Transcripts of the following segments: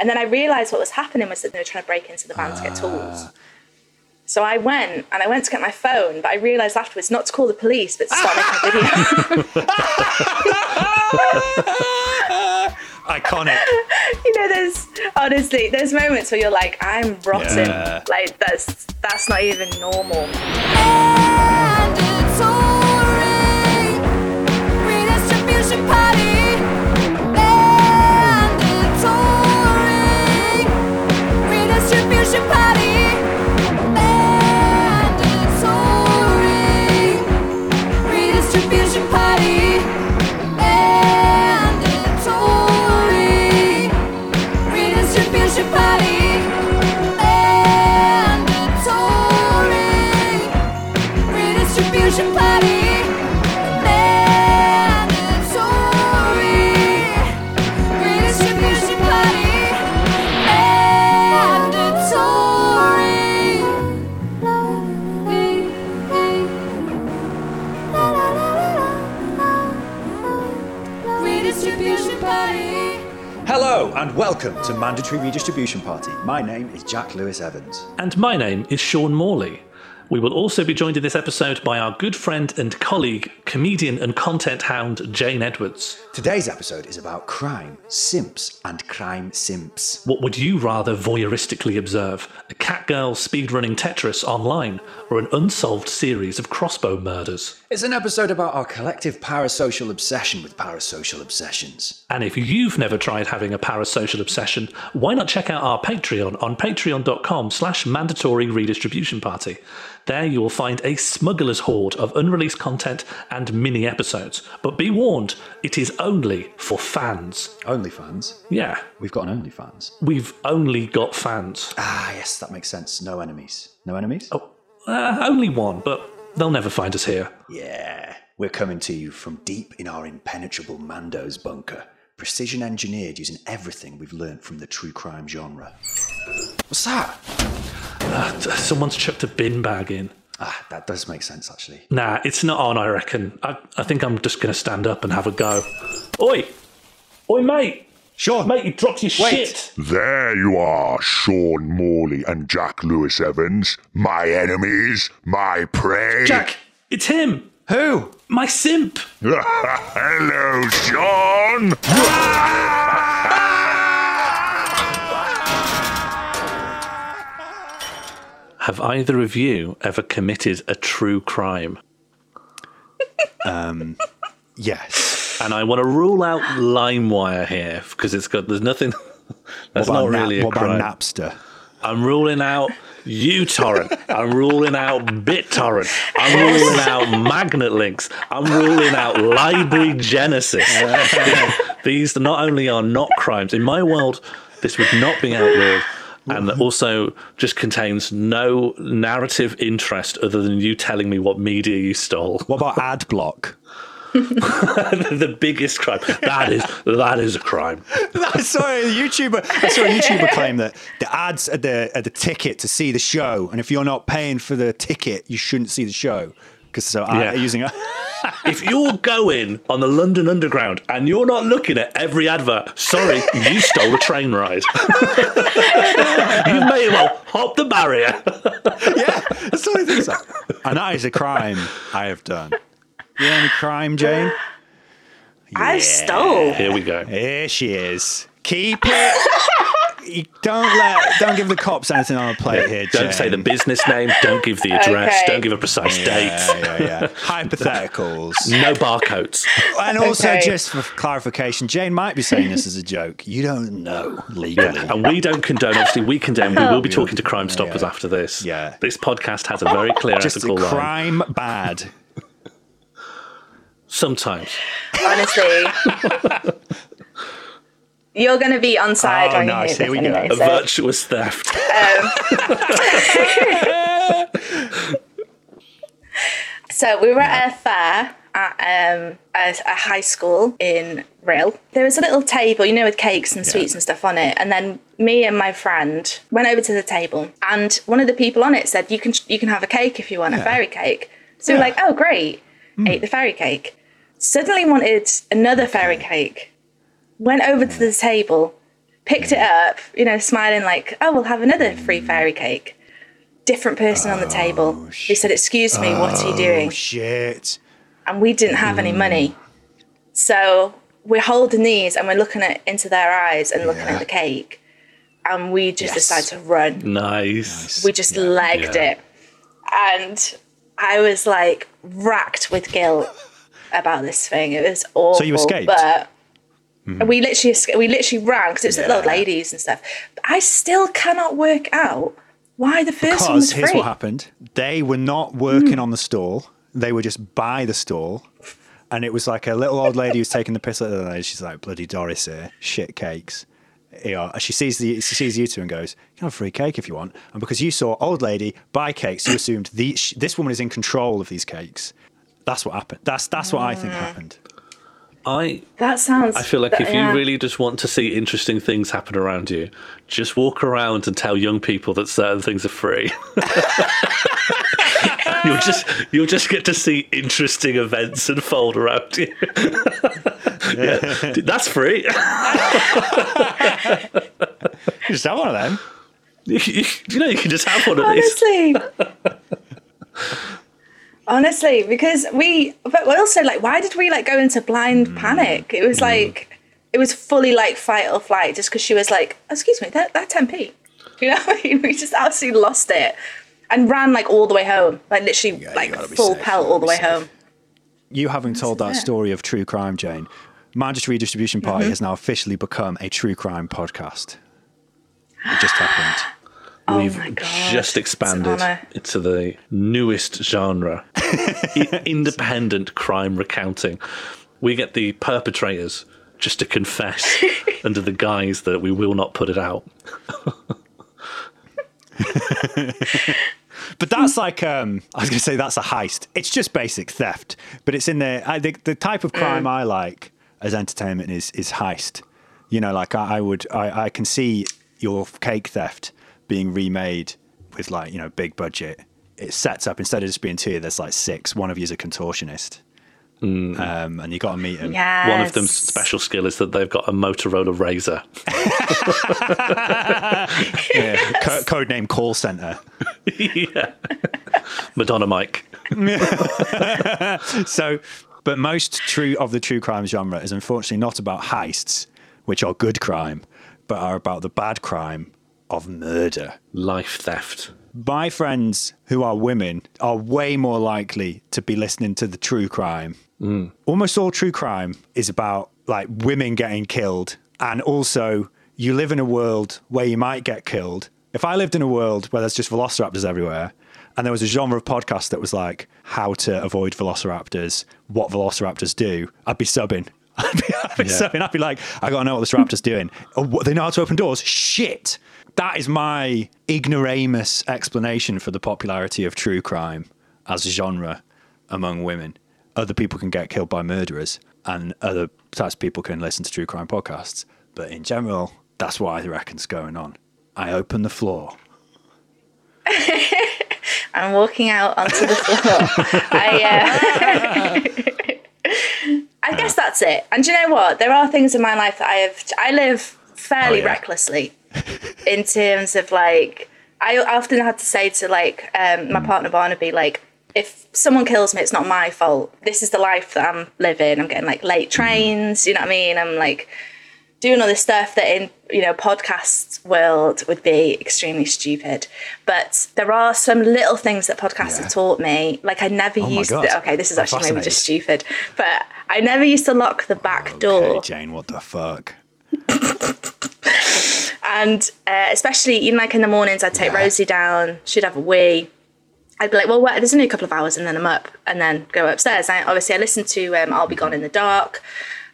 And then I realised what was happening was that they were trying to break into the van to get ah. tools. So I went and I went to get my phone, but I realised afterwards not to call the police, but to start making a video. Iconic. you know, there's honestly, there's moments where you're like, I'm rotten. Yeah. Like that's that's not even normal. Welcome to Mandatory Redistribution Party. My name is Jack Lewis Evans. And my name is Sean Morley. We will also be joined in this episode by our good friend and colleague, comedian and content hound Jane Edwards. Today's episode is about crime, simps, and crime simps. What would you rather voyeuristically observe? A cat catgirl speedrunning Tetris online, or an unsolved series of crossbow murders? It's an episode about our collective parasocial obsession with parasocial obsessions. And if you've never tried having a parasocial obsession, why not check out our Patreon on patreon.com slash mandatory redistribution party. There you will find a smuggler's hoard of unreleased content and mini episodes. But be warned, it is only for fans. Only fans? Yeah, We've got an OnlyFans. we've only got fans. Ah, yes, that makes sense. No enemies. No enemies? Oh, uh, only one, but they'll never find us here. Yeah. We're coming to you from deep in our impenetrable Mando's bunker. Precision engineered using everything we've learnt from the true crime genre. What's that? Uh, someone's chucked a bin bag in. Ah, that does make sense, actually. Nah, it's not on, I reckon. I, I think I'm just going to stand up and have a go. Oi! Oi, mate! Sean! Mate, you dropped your Wait. shit! There you are, Sean Morley and Jack Lewis Evans. My enemies, my prey. Jack, it's him! Who? My simp! Hello, Sean. Have either of you ever committed a true crime? um, Yes. And I want to rule out LimeWire here because it's got there's nothing. That's not about Nap- really a what crime. about Napster? I'm ruling out uTorrent. I'm ruling out BitTorrent. I'm ruling out Magnet Links. I'm ruling out Library Genesis. These not only are not crimes in my world, this would not be outlawed. And also just contains no narrative interest other than you telling me what media you stole. What about AdBlock? the biggest crime. That is that is a crime. I saw a YouTuber. I saw a YouTuber claim that the ads are the are the ticket to see the show, and if you're not paying for the ticket, you shouldn't see the show because so Yeah. using a If you're going on the London Underground and you're not looking at every advert, sorry, you stole a train ride. you may well hop the barrier. yeah, that's what I think so. And that is a crime I have done. You know any crime, Jane? I stole. Here we go. Here she is. Keep it. You don't let. Don't give the cops anything on the plate here, Jane. Don't say the business name. Don't give the address. Okay. Don't give a precise Yeah, date. yeah, yeah. Hypotheticals. No barcodes. And also, Okay. just for clarification, Jane might be saying this as a joke. You don't know legally. And we don't condone, obviously, we condemn. We will be talking to Crime Stoppers yeah. after this. Yeah. This podcast has a very clear Just a ethical line. crime bad. Sometimes. Honestly. You're going to be on side Oh, when nice. you Here we this go. anyway. A virtuous theft. So we were at a fair at um, a, a high school in Rhyl. There was a little table, you know, with cakes and sweets and stuff on it. And then me and my friend went over to the table, and one of the people on it said, "You can you can have a cake if you want, a fairy cake." So we're like, "Oh, great!" Ate the fairy cake. Suddenly wanted another fairy cake. Went over to the table, picked it up, you know, smiling like, oh, we'll have another free fairy cake. Different person on the table. Oh, we said, excuse me, what are you oh, doing? Oh, shit. and we didn't have any mm. money. So we're holding these and we're looking at into their eyes and looking Yeah. at the cake, and we just Yes. decided to run. Nice. We just legged Yeah. it, and I was like racked with guilt about this thing. It was awful. So you escaped? but. Mm-hmm. We literally we literally ran because it was little Yeah. ladies and stuff. But I still cannot work out why the first one was Because here's free. what happened. They were not working hmm. on the stall. They were just by the stall. And it was like a little old lady who's taking the piss out of the lady. She's like, bloody Doris here, shit cakes. Yeah, she sees the she sees you two and goes, "You can have a free cake if you want." And because you saw old lady buy cakes, you assumed the, sh- this woman is in control of these cakes. That's what happened. That's that's what I think happened. I That sounds. I feel like that- if yeah. you really just want to see interesting things happen around you, just walk around and tell young people that certain things are free. you'll just you'll just get to see interesting events unfold around you. yeah. That's free. You just have one of them. you, you- you know you can just have one of these. Honestly because we but also like why did we like go into blind mm. panic? It was mm. like it was fully like fight or flight just because she was like excuse me that, that 10p you know what I mean? we just absolutely lost it and ran like all the way home like literally you like full safe, pelt all the way gotta home You having told that story of true crime, Jane, Mandatory Redistribution Party mm-hmm. has now officially become a true crime podcast. It just happened. We've Oh just expanded honour. into the newest genre independent crime recounting. We get the perpetrators just to confess under the guise that we will not put it out. But that's like um, I was going to say that's a heist. It's just basic theft, but it's in there. I think the type of crime I like as entertainment is is heist. You know, like I, I would, I, I can see your cake theft being remade with like you know big budget. It sets up instead of just being two, there's like six. One of you is a contortionist, um, and you got to meet him. yeah One of them's special skill is that they've got a Motorola Razr. Yeah. Co- code name call center. yeah. Madonna Mike. So, but most true of the true crime genre is unfortunately not about heists, which are good crime, but are about the bad crime of murder. Life theft. My friends who are women are way more likely to be listening to the true crime. Hmm. Almost all true crime is about like women getting killed, and also you live in a world where you might get killed. If I lived in a world where there's just velociraptors everywhere, and there was a genre of podcast that was like how to avoid velociraptors, what velociraptors do, I'd be subbing. I'd be, I'd be Yeah. subbing. I'd be like, I gotta know what this raptor's doing. Oh, they know how to open doors. Shit. That is my ignoramus explanation for the popularity of true crime as a genre among women. Other people can get killed by murderers, and other types of people can listen to true crime podcasts. But in general, that's what I reckon's going on. I open the floor. I'm walking out onto the floor. I, uh, I guess that's it. And do you know what? There are things in my life that I have. I live fairly Oh, yeah. recklessly in terms of like. I often had to say to like um, my partner Barnaby, like, if someone kills me, it's not my fault. This is the life that I'm living. I'm getting like late trains. You know what I mean? I'm like doing all this stuff that in you know podcast world would be extremely stupid but there are some little things that podcasts Yeah. have taught me like i never Oh used okay this is I'm actually maybe just stupid but i never used to lock the back door Hey, Jane, what the fuck? And uh, especially you know like in the mornings i'd take rosie down she'd have a wee I'd be like, well, there's only a couple of hours and then I'm up and then go upstairs. I, obviously, I listen to um, I'll Be Gone in the Dark.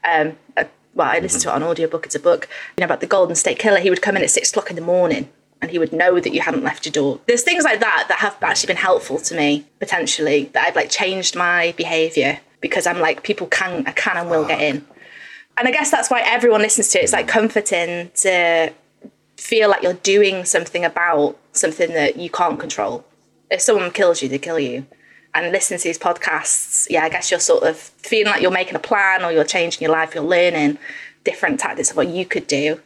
Um, uh, well, I listened to it on audiobook. It's a book, you know, about the Golden State Killer. He would come in at six o'clock in the morning and he would know that you hadn't left your door. There's things like that that have actually been helpful to me, potentially, that I've like changed my behavior because I'm like, people can, I can and will get in. And I guess that's why everyone listens to it. It's like comforting to feel like you're doing something about something that you can't control. If someone kills you, they kill you. And listening to these podcasts, yeah, I guess you're sort of feeling like you're making a plan or you're changing your life, you're learning different tactics of what you could do.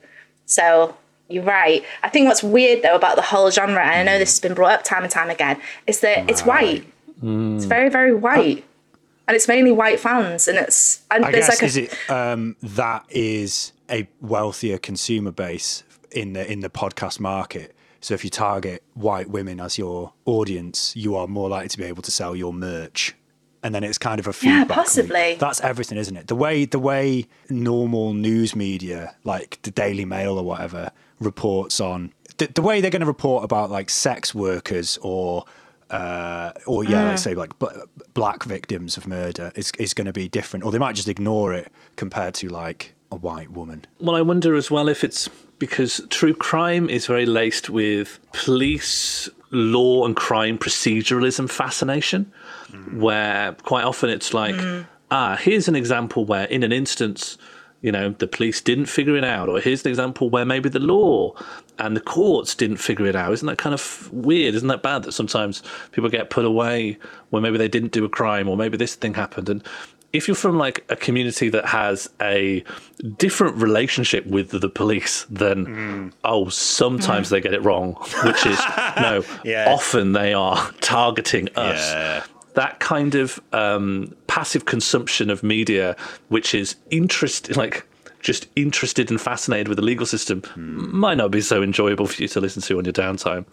So you're right. I think what's weird though about the whole genre, and I know this has been brought up time and time again, is that it's white. It's very, very uh, white. And it's mainly white fans, and it's and I there's guess like a is it um, that is a wealthier consumer base in the in the podcast market. So if you target white women as your audience, you are more likely to be able to sell your merch. And then it's kind of a Yeah, feedback loop. possibly. That's everything, isn't it? The way the way normal news media, like the Daily Mail or whatever, reports on the, the way they're going to report about like sex workers or uh, or yeah, Mm. let's say like bl- black victims of murder is is going to be different, or they might just ignore it compared to like a white woman. Well, I wonder as well if it's because true crime is very laced with police law and crime proceduralism fascination, where quite often it's like, ah, here's an example where in an instance, you know, the police didn't figure it out, or here's an example where maybe the law and the courts didn't figure it out. Isn't that kind of weird? Isn't that bad that sometimes people get put away when maybe they didn't do a crime, or maybe this thing happened? And if you're from like a community that has a different relationship with the police than oh sometimes they get it wrong which is no Yeah. often they are targeting us that kind of um, passive consumption of media which is interesting like just interested and fascinated with the legal system might not be so enjoyable for you to listen to on your downtime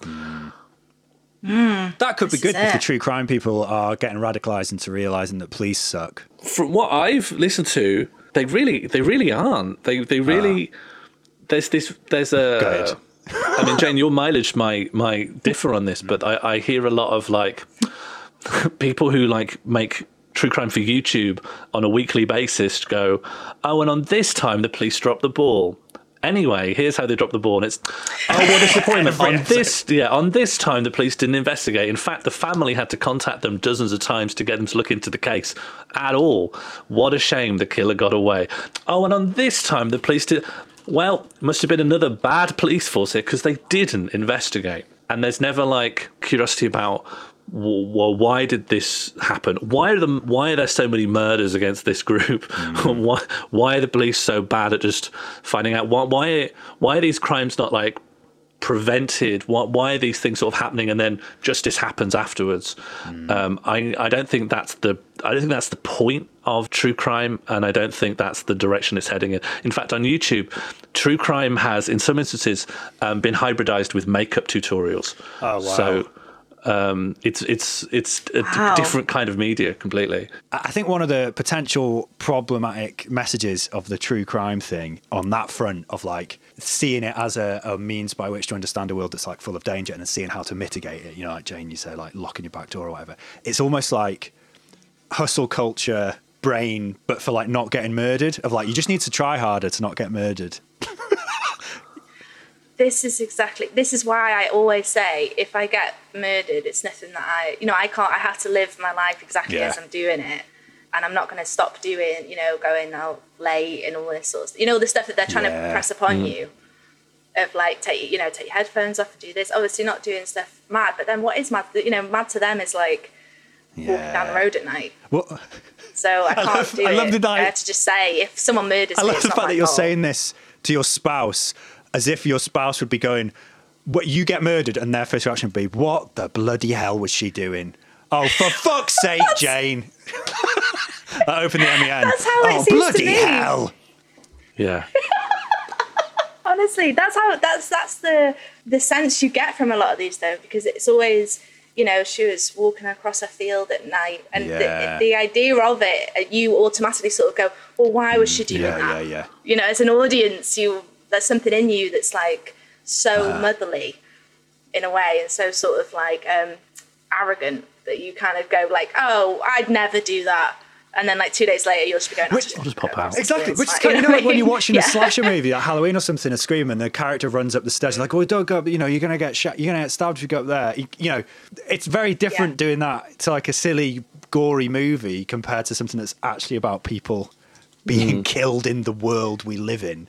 That could be good is if the true crime people are getting radicalized into realizing that police suck. from what I've listened to, they really, they really aren't. They, they really. Ah. There's this. There's a. Good. I mean, Jane, your mileage might might differ on this, but I, I hear a lot of like people who like make true crime for YouTube on a weekly basis go, oh, and on this time the police dropped the ball. Anyway, here's how they dropped the ball, and it's oh, what a disappointment. On episode. this, yeah, on this time the police didn't investigate. In fact, the family had to contact them dozens of times to get them to look into the case at all. What a shame the killer got away. Oh, and on this time the police did. Well, must have been another bad police force here because they didn't investigate. And there's never like curiosity about well, why did this happen? Why are the why are there so many murders against this group? why why are the police so bad at just finding out why why why are these crimes not like prevented? Why, why are these things sort of happening and then justice happens afterwards? Um, I I don't think that's the I don't think that's the point of true crime, and I don't think that's the direction it's heading in. In fact, on YouTube, true crime has in some instances um, been hybridized with makeup tutorials. Oh, wow. So um, it's it's it's a d- Wow. different kind of media completely. I think one of the potential problematic messages of the true crime thing on that front of like seeing it as a, a means by which to understand a world that's like full of danger and then seeing how to mitigate it, you know, like Jane, you say, like locking your back door or whatever. It's almost like hustle culture brain, but for like not getting murdered, of like, you just need to try harder to not get murdered. this is exactly this is why I always say if I get murdered, it's nothing that I you know I can't I have to live my life exactly Yeah. as I'm doing it, and I'm not going to stop doing you know going out late and all this sort of you know the stuff that they're trying Yeah. to press upon mm. you of like take you know take your headphones off and do this. Obviously not doing stuff mad, but then what is mad? You know mad to them is like walking down the road at night. Well, So I can't love- do I it. love the I have to just say if someone murders I me, love it's the fact that you're fault. saying this to your spouse as if your spouse would be going, "What you get murdered," and their first reaction would be, "What the bloody hell was she doing?" Oh, for fuck's sake, Jane! I open the MEN. That's how it oh, seems to bloody me. hell! Yeah. honestly that's how that's that's the the sense you get from a lot of these though because it's always you know she was walking across a field at night and Yeah. the, the idea of it uh, you automatically sort of go well why was she doing Yeah, that yeah, yeah. you know as an audience you there's something in you that's like so Ah. motherly in a way and so sort of like um arrogant that you kind of go like oh i'd never do that and then like two days later you'll just be going "Oh, Which- I'll Just pop out. Exactly, which is kind of, you know, like when you're watching Yeah. a slasher movie, like Halloween or something, a scream, and the character runs up the stairs, like, "Oh, don't go! up, You know, you're gonna get shot. You're gonna get stabbed if you go up there." You, you know, it's very different Yeah. doing that to like a silly, gory movie compared to something that's actually about people being killed in the world we live in.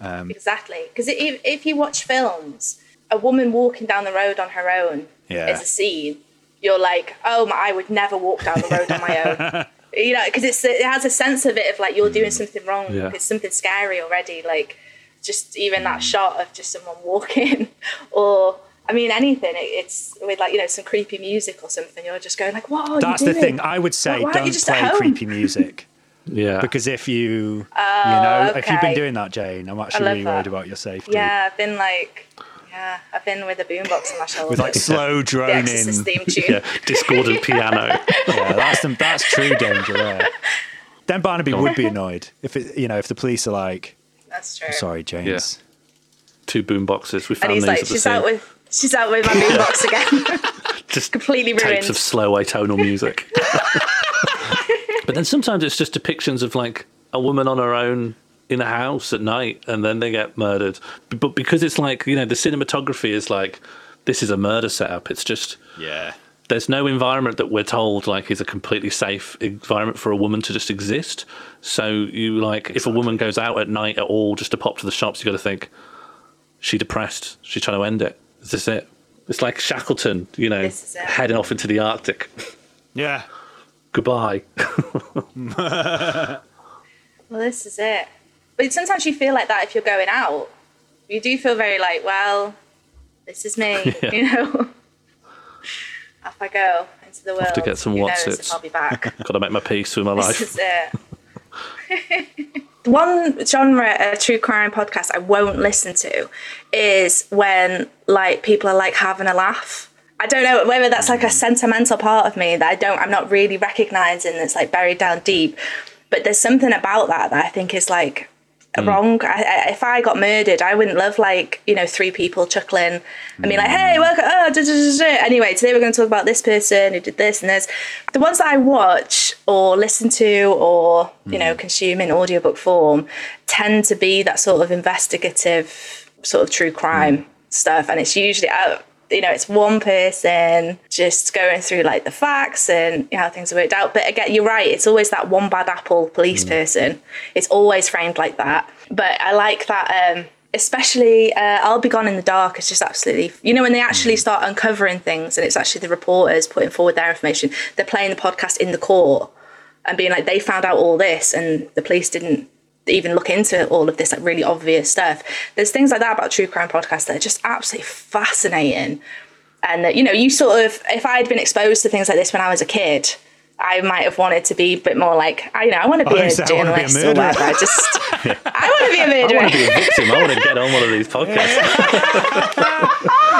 Exactly, because if, if you watch films, a woman walking down the road on her own Yeah. is a scene. You're like, oh my, I would never walk down the road on my own. You know, because it's it has a sense of it of like you're doing something wrong. Yeah. It's something scary already. Like, just even Mm. that shot of just someone walking, or I mean anything. It, it's with like you know some creepy music or something. You're just going like, what? Are you doing? That's the thing. I would say Why- why don't play creepy music Yeah. because if you, you oh, know, if you've been doing that, Jane, I'm actually love really worried about your safety. Yeah, I've been like, yeah, I've been with a boombox on my shoulder. With like slow the droning. Exorcist theme tune. yeah. Discordant piano. yeah, that's the, that's true danger there. Then Barnaby would be annoyed if it, you know, if the police are like, That's true. "Sorry, James." Two boom boxes. We And found he's these like, at the she's scene. out with she's out with my boombox again. Just completely tapes of slow atonal music. But then sometimes it's just depictions of like a woman on her own in a house at night and then they get murdered. But because it's like, you know, the cinematography is like, this is a murder setup. It's just, Yeah. there's no environment that we're told like is a completely safe environment for a woman to just exist. So you like, if a woman goes out at night at all just to pop to the shops, you got to think, she depressed. She's trying to end it. Is this it? It's like Shackleton, you know, This is it. heading off into the Arctic. Yeah. Goodbye. well, this is it. But sometimes you feel like that if you're going out. You do feel very like, well, this is me, Yeah. you know. Off I go into the world. Have to get some Wotsits. I'll be back. Got to make my peace with my life. this is it. One genre, a true crime podcast I won't listen to is when like people are like having a laugh. I don't know whether that's like a sentimental part of me that I don't, I'm not really recognizing that's like buried down deep. But there's something about that that I think is like mm. wrong. I, I, if I got murdered, I wouldn't love like you know three people chuckling. and be like, hey, mm. welcome. Oh, da, da, da, anyway, today we're going to talk about this person who did this and this. The ones that I watch or listen to or you know mm. consume in audiobook form tend to be that sort of investigative, sort of true crime stuff, and it's usually out. You know, it's one person just going through like the facts and you know, how things are worked out. But again, you're right. It's always that one bad apple police person. It's always framed like that. But I like that. Um, especially uh, I'll Be Gone in the Dark is just absolutely, you know, when they actually start uncovering things and it's actually the reporters putting forward their information, they're playing the podcast in the court and being like, they found out all this and the police didn't even look into all of this like really obvious stuff. There's things like that about true crime podcasts that are just absolutely fascinating. And that, you know, you sort of, if I had been exposed to things like this when I was a kid, I might have wanted to be a bit more like, I, you know, I want to be I a was gonna say, I wanna be a journalist or whatever. I just, I want to be a I murderer. I want to be a victim. I want to get on one of these podcasts.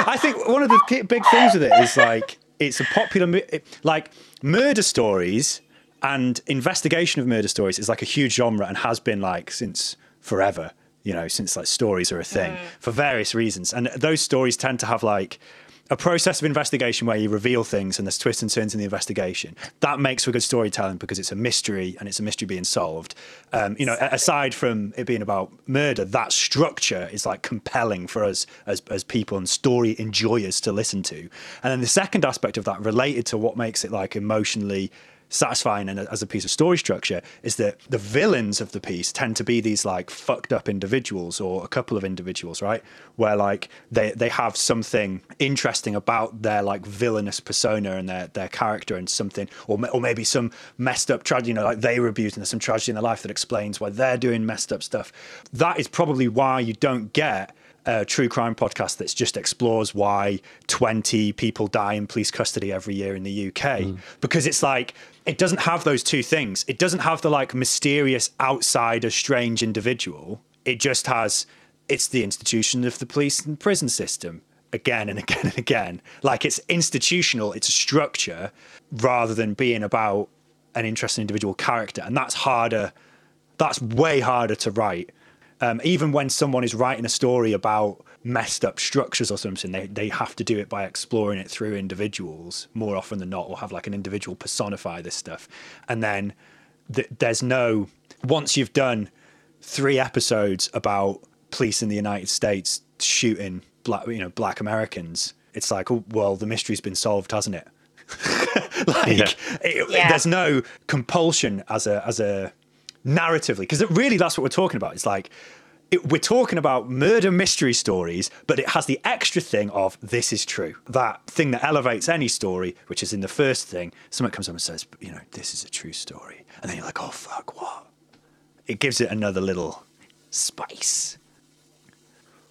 I think one of the big things with it is like it's a popular like murder stories and investigation of murder stories is like a huge genre and has been like since forever. You know, since like stories are a thing for various reasons, and those stories tend to have like a process of investigation where you reveal things and there's twists and turns in the investigation. That makes for good storytelling because it's a mystery and it's a mystery being solved. Um, you know, aside from it being about murder, that structure is like compelling for us as, as people and story enjoyers to listen to. And then the second aspect of that, related to what makes it like emotionally satisfying and as a piece of story structure is that the villains of the piece tend to be these like fucked up individuals or a couple of individuals right? Where like they they have something interesting about their like villainous persona and their their character and something or, or maybe some messed up tragedy you know like they were abused and there's some tragedy in their life that explains why they're doing messed up stuff. That is probably why you don't get a true crime podcast that just explores why 20 people die in police custody every year in the UK hmm. because it's like it doesn't have those two things. It doesn't have the like mysterious outsider strange individual. It just has it's the institution of the police and prison system again and again and again. Like it's institutional, it's a structure rather than being about an interesting individual character and that's harder that's way harder to write. Um, even when someone is writing a story about messed up structures or something, they, they have to do it by exploring it through individuals more often than not, or have like an individual personify this stuff. And then th- there's no, once you've done three episodes about police in the United States shooting black, you know, black Americans, it's like, oh, well, the mystery's been solved, hasn't it? like, Yeah. it- Yeah. there's no compulsion as a as a narratively because really that's what we're talking about it's like it, we're talking about murder mystery stories but it has the extra thing of this is true that thing that elevates any story which is in the first thing someone comes up and says you know this is a true story and then you're like oh fuck what it gives it another little spice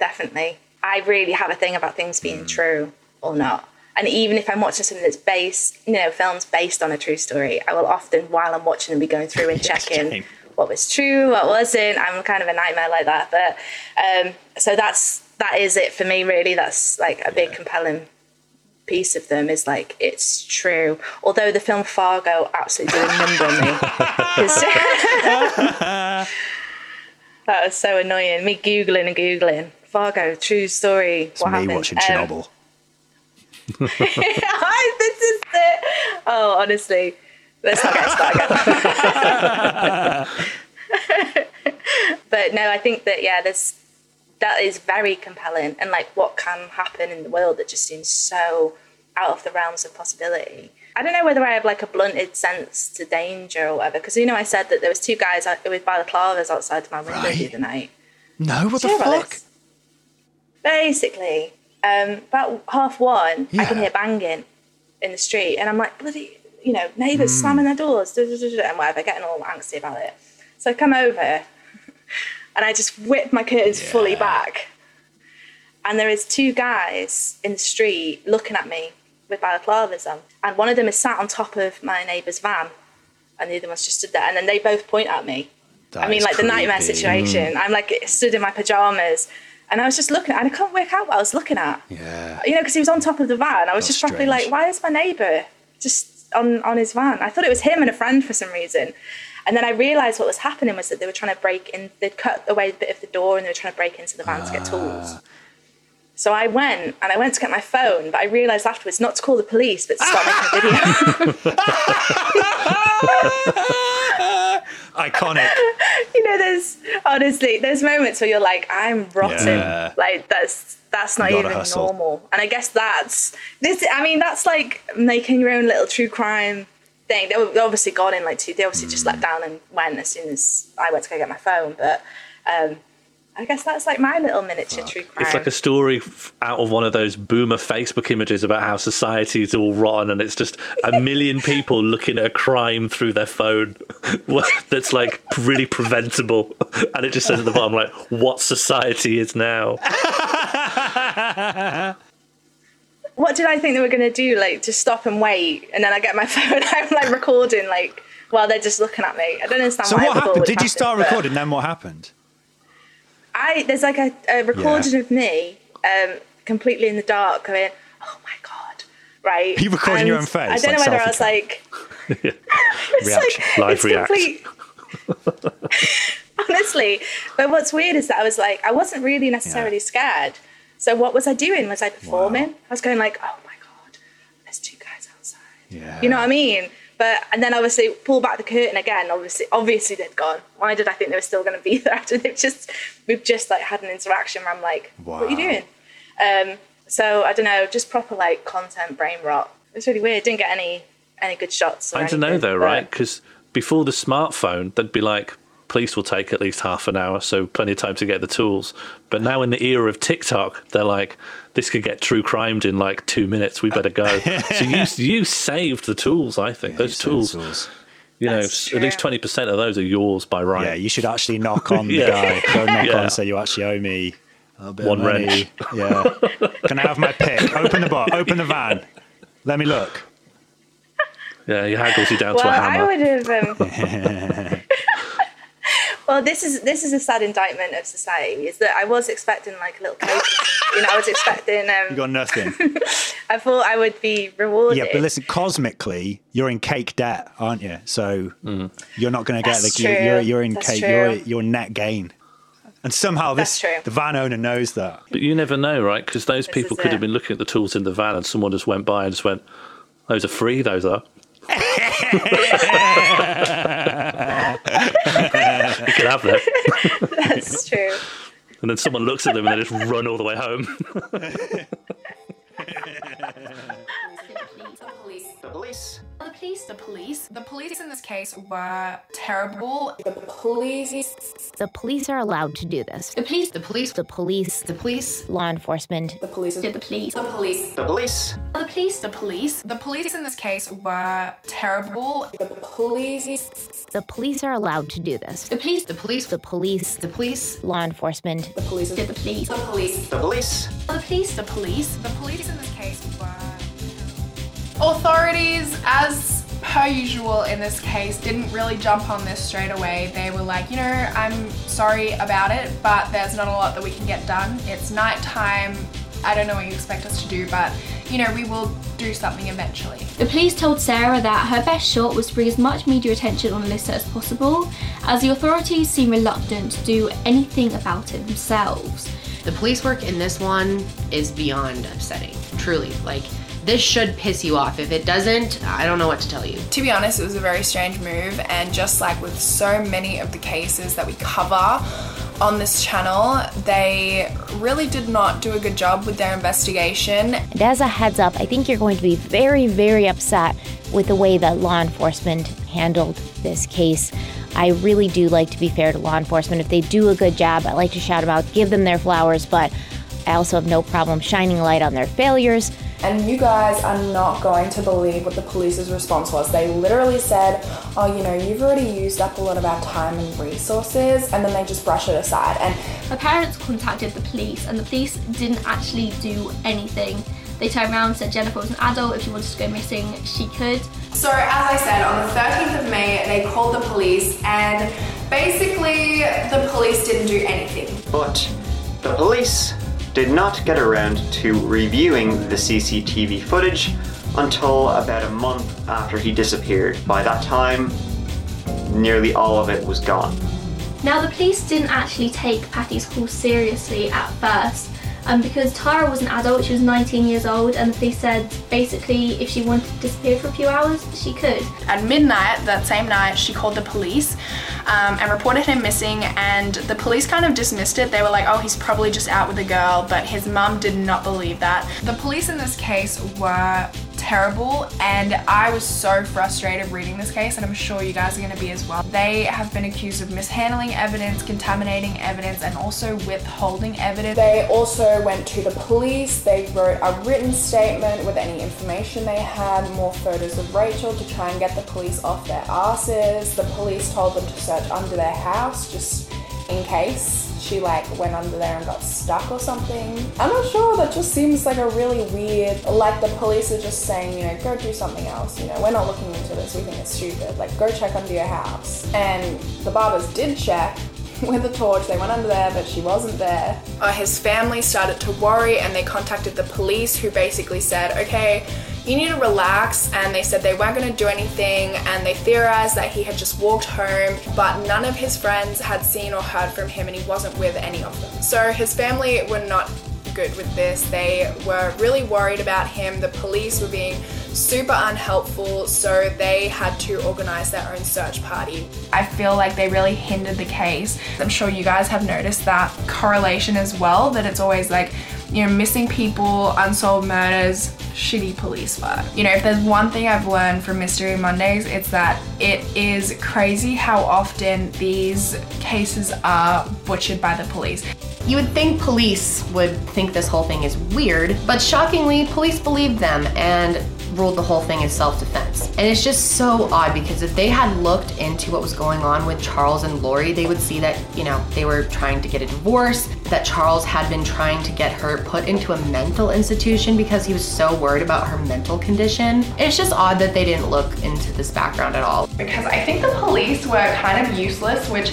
definitely. I really have a thing about things being mm. true or not. And even if I'm watching something that's based, you know, films based on a true story, I will often, while I'm watching them, be going through and Yes, checking. What was true, what wasn't. I'm kind of a nightmare like that. But um, so that's that is it for me. Really, that's like a big compelling piece of them is like it's true. Although the film Fargo absolutely did a number on me. that was so annoying. Me googling and googling Fargo true story. It's what me happened? watching Um, Chernobyl. this is it. Oh, honestly, let's not get started. but no, I think that yeah, there's that is very compelling, and like what can happen in the world that just seems so out of the realms of possibility. I don't know whether I have like a blunted sense to danger or whatever, because you know I said that there was two guys with balaclavas outside my window the other night. No, what the Do you know about fuck? Basically, um, about half one, I can hear banging in the street, and I'm like, bloody, you know, neighbours Hmm. slamming their doors, duh, duh, duh, and whatever, getting all angsty about it. So I come over, and I just whip my curtains fully back, and there is two guys in the street looking at me with balaclavas on, and one of them is sat on top of my neighbour's van, and the other one's just stood there, and then they both point at me. I mean, like the nightmare creepy. situation. I'm like stood in my pajamas, and I was just looking, and I can't work out what I was looking at. Yeah. You know, because he was on top of the van. I was That's just strange. like, why is my neighbour just on on his van? I thought it was him and a friend for some reason. And then I realised what was happening was that they were trying to break in. They'd cut away a bit of the door, and they were trying to break into the van to get tools. Ah. So I went and I went to get my phone, but I realised afterwards not to call the police, but to start making a video. Iconic. you know, there's honestly there's moments where you're like, I'm rotten. Yeah. Like that's that's not even hustle. normal. And I guess that's this. I mean, that's like making your own little true crime thing. They were obviously gone in like two. They obviously just Mm. let down and went as soon as I went to go get my phone. But um, I guess that's like my little miniature true crime. It's like a story f- out of one of those boomer Facebook images about how society is all rotten, and it's just a million people looking at a crime through their phone that's like really preventable, and it just says at the bottom like what society is now. what did I think they were going to do? Like just stop and wait, and then I get my phone. I'm like recording, like while they're just looking at me. I don't understand. So why what I thought happened? would Did you start but- recording? Then what happened? I there's like a, a recording Yeah. of me um, completely in the dark going, oh my god, right? Are you recording your own face, I don't like know whether I was like, it's Reaction. like Live it's react. complete. Honestly, but what's weird is that I was like, I wasn't really necessarily scared. So what was I doing? Was I performing? Wow. I was going like, oh my god, there's two guys outside. Yeah. You know what I mean? But and then obviously pull back the curtain again. Obviously, obviously they'd gone. Why did I think they were still going to be there after they've just we've just like had an interaction where I'm like, what are you doing? Um, so I don't know, just proper like content brain rot. It's really weird. Didn't get any any good shots. I don't know though, right? Because before the smartphone, they'd be like, police will take at least half an hour, so plenty of time to get the tools. But now in the era of TikTok, they're like, this could get true crimed in like two minutes. We better go. so you you saved the tools, I think. Those tools, you know, That's at least twenty percent of those are yours by right. Yeah, you should actually knock on the Yeah. guy. Go knock Yeah. on and say you actually owe me a bit One of money. wrench. Yeah. Can I have my pick? Open the bar. Open the van. Let me look. Yeah, he haggles you down Well, to a hammer. I would have. Um... well, this is this is a sad indictment of society. Is that I was expecting like a little cake. you know, I was expecting. You Um, got nothing. I thought I would be rewarded. Yeah, but listen, cosmically, you're in cake debt, aren't you? So you're not going to get That's the you're, you're true. you're in That's cake. true. You're you're net gain. And somehow this the van owner knows that. But you never know, right? Because those This people is could have been looking at the tools in the van, and someone just went by and just went, "Those are free. Those are." you could have them. That's true. And then someone looks at them and they just run all the way home. The police. The police. The police. The police in this case were terrible. The police. The police are allowed to do this. The police. The police. The police, The police. law enforcement, The police. The police. The police. The police. The police? The police? The police in this case were terrible. The police. The police are allowed to do this. The police. The police. The police, The police. law enforcement, The police. The police. The police. The police. The police. The police. The police in this case were. Authorities, as per usual in this case, didn't really jump on this straight away. They were like, you know, I'm sorry about it, but there's not a lot that we can get done. It's night time. I don't know what you expect us to do, but you know, we will do something eventually. The police told Sarah that her best shot was to bring as much media attention on Alyssa as possible, as the authorities seem reluctant to do anything about it themselves. The police work in this one is beyond upsetting. Truly. Like, this should piss you off. If it doesn't, I don't know what to tell you. To be honest, it was a very strange move, and just like with so many of the cases that we cover on this channel, they really did not do a good job with their investigation. And as a heads up, I think you're going to be very, very upset with the way that law enforcement handled this case. I really do like to be fair to law enforcement. If they do a good job, I like to shout them out, give them their flowers, but I also have no problem shining light on their failures. And you guys are not going to believe what the police's response was. They literally said, Oh, you know, you've already used up a lot of our time and resources, and then they just brush it aside. And Her parents contacted the police, and the police didn't actually do anything. They turned around and said Jennifer was an adult. If she wanted to go missing, she could. So, as I said, on the 13th of May, they called the police, and basically, the police didn't do anything. But the police did not get around to reviewing the CCTV footage until about a month after he disappeared. By that time, nearly all of it was gone. Now, the police didn't actually take Patty's call seriously at first. Um, because Tara was an adult, she was 19 years old, and the police said basically if she wanted to disappear for a few hours, she could. At midnight that same night, she called the police um, and reported him missing. And the police kind of dismissed it. They were like, "Oh, he's probably just out with a girl," but his mum did not believe that. The police in this case were terrible, and I was so frustrated reading this case, and I'm sure you guys are going to be as well. They have been accused of mishandling evidence, contaminating evidence, and also withholding evidence. they also went to the police. They wrote a written statement with any information they had, more photos of Rachel to try and get the police off their asses. The police told them to search under their house just in case she like went under there and got stuck or something. I'm not sure, that just seems like a really weird like the police are just saying, you know, go do something else, you know, we're not looking into this, we think it's stupid. Like go check under your house. And the barbers did check with a torch, they went under there, but she wasn't there. uh, his family started to worry and they contacted the police who basically said okay you need to relax. And they said they weren't going to do anything and they theorized that he had just walked home but none of his friends had seen or heard from him and he wasn't with any of them. So his family were not good with this. They were really worried about him. The police were being super unhelpful so they had to organize their own search party. I feel like they really hindered the case. I'm sure you guys have noticed that correlation as well that it's always like you know missing people unsolved murders shitty police work. You know if there's one thing i've learned from mystery mondays it's that it is crazy how often these cases are butchered by the police You would think police would think this whole thing is weird, but shockingly, police believed them and ruled the whole thing as self defense. And it's just so odd because if they had looked into what was going on with Charles and Lori, they would see that, you know, they were trying to get a divorce, that Charles had been trying to get her put into a mental institution because he was so worried about her mental condition. It's just odd that they didn't look into this background at all. because I think the police were kind of useless, which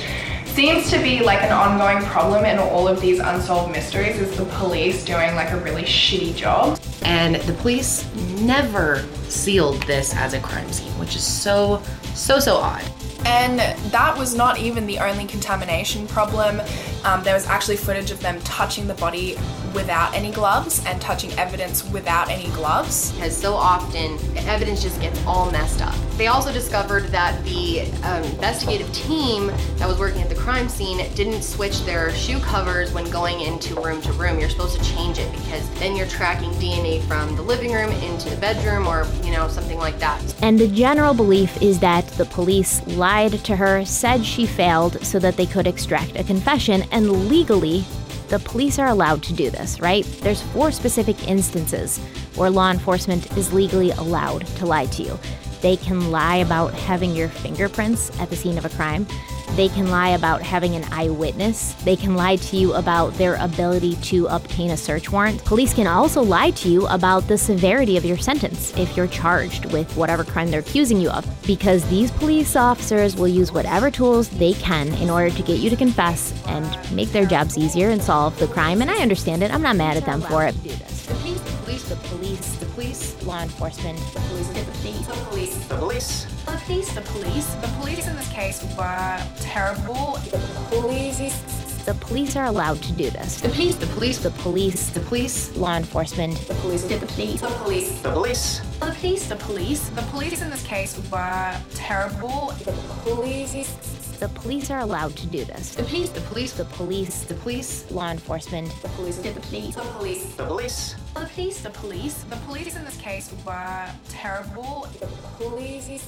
seems to be like an ongoing problem in all of these unsolved mysteries is the police doing like a really shitty job. And the police never sealed this as a crime scene, which is so, so, so odd. And that was not even the only contamination problem. Um, there was actually footage of them touching the body without any gloves and touching evidence without any gloves. Because so often evidence just gets all messed up. They also discovered that the um, investigative team that was working at the crime scene didn't switch their shoe covers when going into room to room. You're supposed to change it because then you're tracking DNA from the living room into the bedroom or, you know, something like that. And the general belief is that the police lied to her, said she failed so that they could extract a confession, and legally, The police are allowed to do this, right? There's four specific instances where law enforcement is legally allowed to lie to you. They can lie about having your fingerprints at the scene of a crime. They can lie about having an eyewitness. They can lie to you about their ability to obtain a search warrant. Police can also lie to you about the severity of your sentence if you're charged with whatever crime they're accusing you of. Because these police officers will use whatever tools they can in order to get you to confess and make their jobs easier and solve the crime. And I understand it. I'm not mad at them for it. Police, law enforcement, the police, the police, the police. The police. The police, the police, the police in this case were terrible. The police. The police are allowed to do this. The police, the police, The police, the police, law enforcement, the police, The police. The police. The police, The police. the police, the police in this case were terrible. The police. The police are allowed to do this. the police, the police, The police, the police, law enforcement, The police. The police. The police, The police. the police, the police, the police in this case were terrible. The police.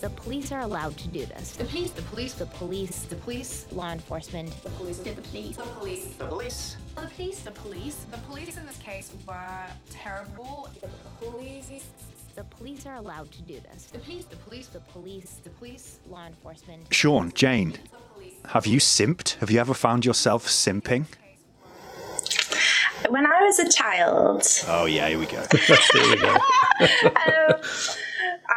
the police are allowed to do this. the police, the police, The police, the police, law enforcement, The police. The police. The police, The police. the police, the police, the police in this case were terrible. The police. The police are allowed to do this. the police, the police, The police, the police. law enforcement, Sean, Jane, have you simped? Have you ever found yourself simping? When I was a child, Oh yeah, here we go. Here we go. um,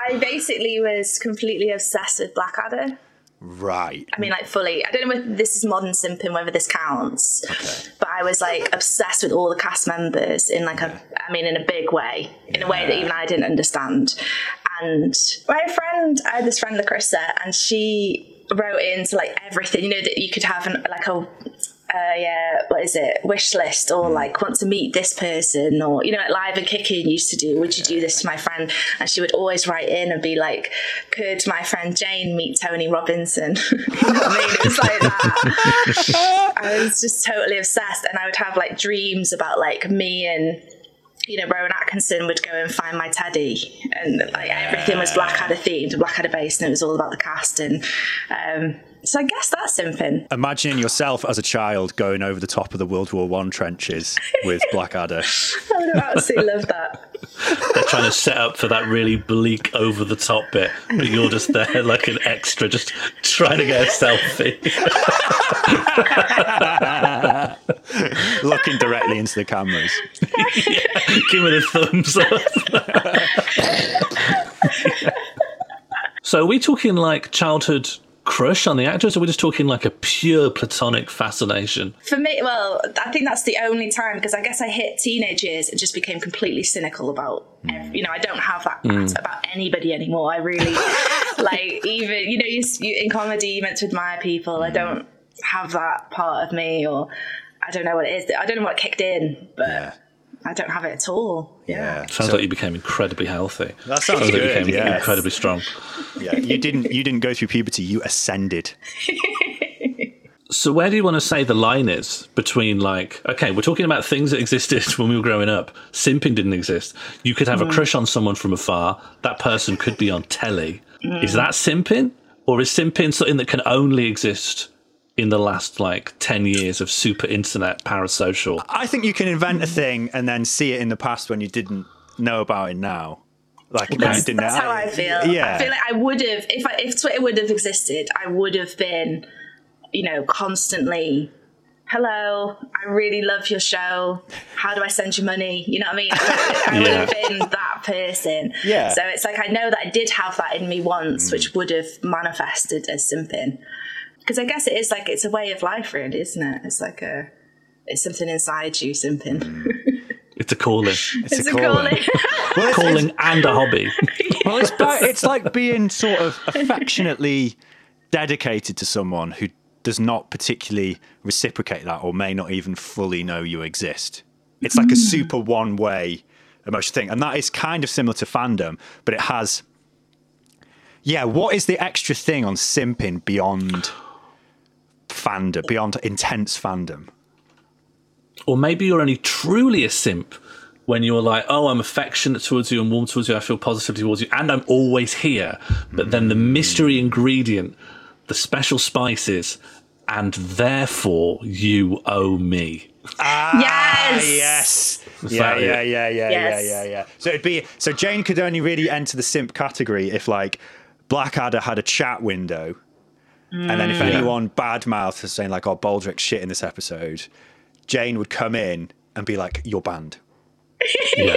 I basically was completely obsessed with Blackadder. Right. I mean, like fully. I don't know if this is modern simping, whether this counts. But I was like obsessed with all the cast members in like a, I mean, in a big way, in a way that even I didn't understand. And my friend, I had this friend Larissa, and she wrote into like everything. You know that you could have an, like a. Uh, yeah, what is it? Wish list, or like want to meet this person, or you know, like Live and Kicking used to do. Would you do this to my friend? And she would always write in and be like, "Could my friend Jane meet Tony Robinson?" you know I mean? It was like that. I was just totally obsessed, and I would have like dreams about like me and you know Rowan Atkinson would go and find my teddy, and like everything was Blackadder themed, Blackadder based, and it was all about the cast. And um, so I guess that's something. Imagining yourself as a child going over the top of the World War One trenches with Blackadder. I would have absolutely loved that. They're trying to set up for that really bleak over the top bit, but you're just there like an extra, just trying to get a selfie. Looking directly into the cameras. Give it a thumbs up. so, are we talking like childhood crush on the actress, or are we just talking like a pure platonic fascination? For me, well, I think that's the only time because I guess I hit teenage years and just became completely cynical about, ev- you know, I don't have that mm. about anybody anymore. I really, like, even, you know, you, you, in comedy, you meant to admire people. I don't have that part of me, or I don't know what it is. I don't know what kicked in, but Yeah. I don't have it at all. Yeah. Sounds like you became incredibly healthy. That sounds like you good, became yes. incredibly strong. Yeah, you didn't you didn't go through puberty, you ascended. So where do you want to say the line is between like okay, we're talking about things that existed when we were growing up. Simping didn't exist. You could have a mm. crush on someone from afar. That person could be on telly. Is mm. that simping, or is simping something that can only exist in the last like ten years of super internet parasocial? I think you can invent a thing and then see it in the past when you didn't know about it now. Like when you That's, didn't that's know. how I feel. Yeah. I feel like I would have, if I, if Twitter would have existed, I would have been, you know, constantly, hello, I really love your show. How do I send you money? You know what I mean? I, I would have Yeah. been that person. Yeah. So it's like I know that I did have that in me once, which would have manifested as something. Because I guess it is like it's a way of life, really, isn't it? It's like a, it's something inside you, something. It's a calling, It's, a calling. calling. Well, it's, calling and a hobby. well, it's, it's like being sort of affectionately dedicated to someone who does not particularly reciprocate that or may not even fully know you exist. It's like a mm. super one way emotional thing. And that is kind of similar to fandom, but it has. Yeah, what is the extra thing on simping beyond fandom, beyond intense fandom? Or maybe you're only truly a simp when you're like, oh, I'm affectionate towards you and warm towards you, I feel positive towards you, and I'm always here. But then the mystery ingredient, the special spices, and therefore you owe me. Ah, Yes! yes. Is Yeah, yeah, yeah, yeah, Yes. yeah, yeah, yeah. So it'd be so Jane could only really enter the simp category if like Blackadder had a chat window, and then if mm. Yeah. anyone badmouthed her saying like, "Oh, Baldrick's shit in this episode," Jane would come in and be like, "You're banned." Yeah.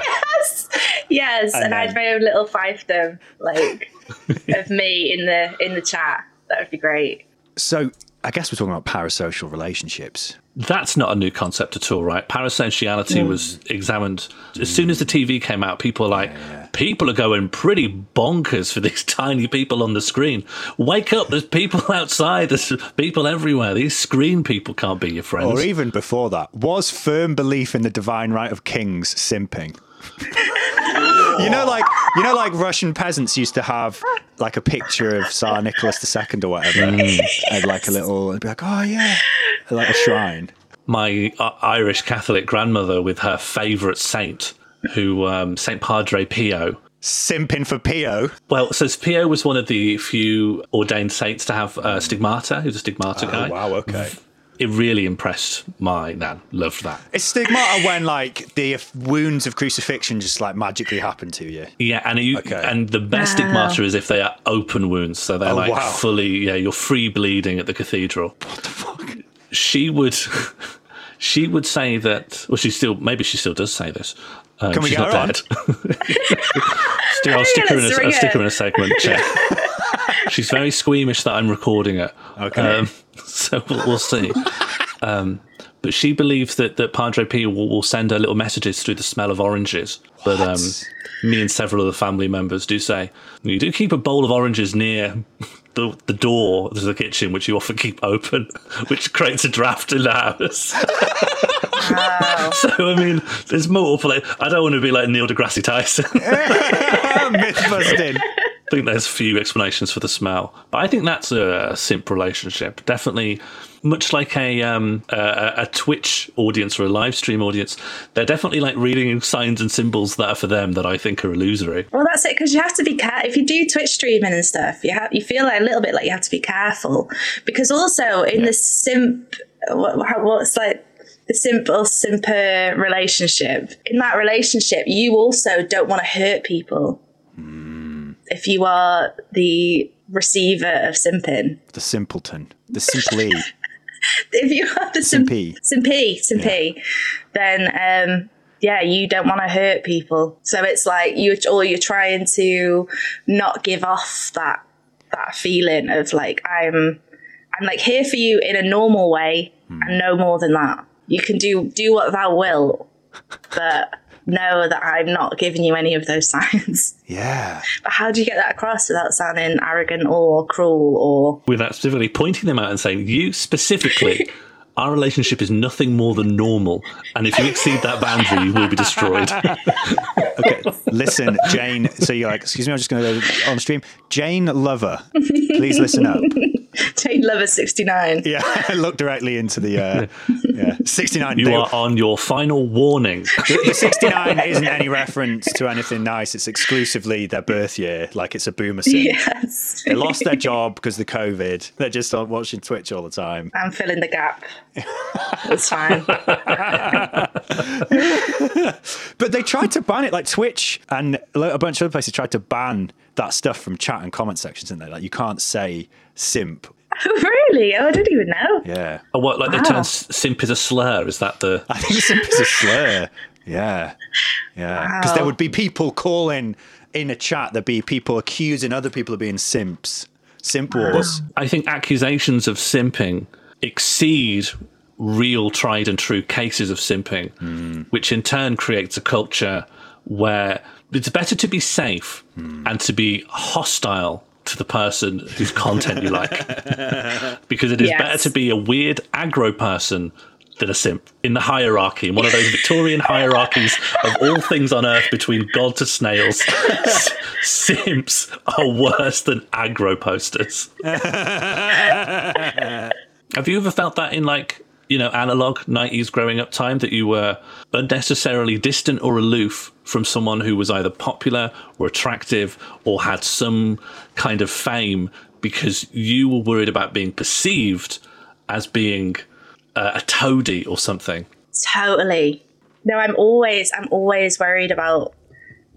Yes, And and, then- I'd make a little fiefdom like of me in the in the chat. That would be great. So I guess we're talking about parasocial relationships. That's not a new concept at all, right? Parasociality hmm. was examined as soon as the TV came out. People are like, people are going pretty bonkers for these tiny people on the screen. Wake up! There's people outside. There's people everywhere. These screen people can't be your friends. Or even before that, was firm belief in the divine right of kings simping? you know, like you know, like Russian peasants used to have like a picture of Tsar Nicholas II or whatever, and like a little, and be like, oh yeah, like a shrine. my uh, Irish Catholic grandmother with her favourite saint, who um, Saint Padre Pio. Simping for Pio. Well, so Pio was one of the few ordained saints to have uh, stigmata. He was a stigmata Oh, guy. wow, okay. It really impressed my nan. Loved that. It's stigmata when like the wounds of crucifixion just like magically happen to you. Yeah, and you, Okay. and the best Wow. stigmata is if they are open wounds, so they're Oh, like wow. fully. Yeah, you're free bleeding at the cathedral. What the fuck? She would, she would say that. Well, she still maybe she still does say this. Um, Can we she's get not her on? dead. Still, I'll stick her in let's a, ring I'll stick her. her in a segment. Check. She's very squeamish that I'm recording it. Okay. Um, so we'll, we'll see. Um, but she believes that, that Padre P will, will send her little messages through the smell of oranges. But um, me and several of the family members do say you do keep a bowl of oranges near the, the door to the kitchen, which you often keep open, which creates a draft in the house. so I mean, there's multiple. Like, I don't want to be like Neil deGrasse Tyson. Myth busting. I think there's a few explanations for the smell, but I think that's a simp relationship. Definitely, much like a um, a, a Twitch audience or a live stream audience, they're definitely like reading signs and symbols that are for them that I think are illusory. Well, that's it because you have to be careful If you do Twitch streaming and stuff, you have you feel like a little bit like you have to be careful because also in the simp, what, what's like the simple simper relationship. In that relationship, you also don't want to hurt people. If you are the receiver of simping, The simpleton. The simply. if you are the simp- Simpy. simpy, simpy, then um, yeah, you don't want to hurt people. So it's like you're or you're trying to not give off that that feeling of like I'm, I'm like here for you in a normal way, and no more than that. You can do do what thou will, but know that I'm not giving you any of those signs. Yeah. But how do you get that across without sounding arrogant or cruel or Without specifically pointing them out and saying, you specifically, our relationship is nothing more than normal, and if you exceed that boundary, you will be destroyed. Okay. Listen, Jane. So you're like, excuse me, I'm just going to go on stream. Jane Lover, please listen up. Jane Lover sixty nine? Yeah, look directly into the uh, yeah 69. You They- are on your final warning. the, the 69 isn't any reference to anything nice. It's exclusively their birth year. Like it's a boomer sim. Yes. They lost their job because of the COVID. They're just on watching Twitch all the time. I'm filling the gap. It's fine. But they tried to ban it. Like Twitch and a bunch of other places tried to ban that stuff from chat and comment sections, didn't they? Like you can't say simp. really? Oh, I didn't even know. Yeah. Oh, what, like they Wow. turn simp is a slur? Is that the. I think simp is a slur. Yeah. Yeah. Because there would be people calling in a chat, there'd be people accusing other people of being simps. Simp wars. I think accusations of simping exceed real tried and true cases of simping, hmm. which in turn creates a culture where it's better to be safe hmm. and to be hostile to the person whose content you like. because it is Yes. better to be a weird aggro person than a simp in the hierarchy, in one of those Victorian hierarchies of all things on earth between God to snails. s- simps are worse than aggro posters. Have you ever felt that in like, you know, analog 90s growing up time that you were unnecessarily distant or aloof from someone who was either popular or attractive or had some kind of fame because you were worried about being perceived as being uh, a toady or something. Totally. No, I'm always I'm always worried about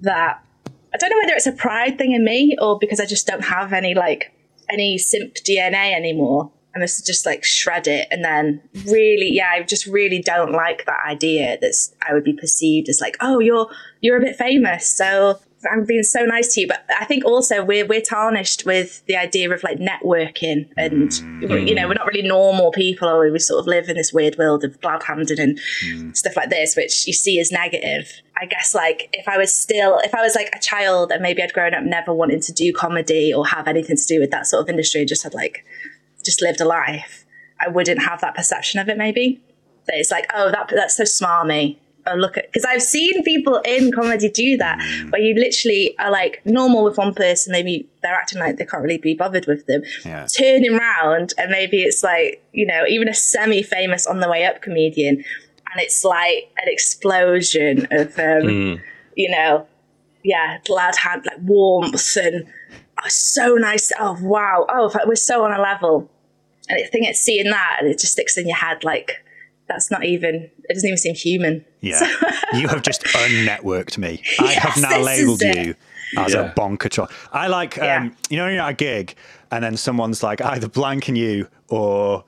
that. I don't know whether it's a pride thing in me or because I just don't have any like any simp DNA anymore. I must just like shred it and then really yeah, I just really don't like that idea that I would be perceived as like, oh you're you're a bit famous, so I'm being so nice to you. But I think also we're we're tarnished with the idea of like networking and mm. you know, we're not really normal people or we sort of live in this weird world of glad handed and mm. stuff like this, which you see as negative. I guess like if I was still if I was like a child and maybe I'd grown up never wanting to do comedy or have anything to do with that sort of industry, just had like just lived a life, I wouldn't have that perception of it maybe. That it's like, oh that that's so smarmy. Oh look at because I've seen people in comedy do that where you literally are like normal with one person, maybe they're acting like they can't really be bothered with them. Yeah. Turning round and maybe it's like, you know, even a semi famous on the way up comedian and it's like an explosion of um, you know, yeah, glad hand like warmth and oh, so nice. Oh wow. Oh, we're so on a level. And I think it's seeing that and it just sticks in your head like that's not even it doesn't even seem human. Yeah. you have just unnetworked me. I have now labeled you as Yeah. a bonker troll. I like, Yeah. um, you know, you're at a gig and then someone's like either blanking you or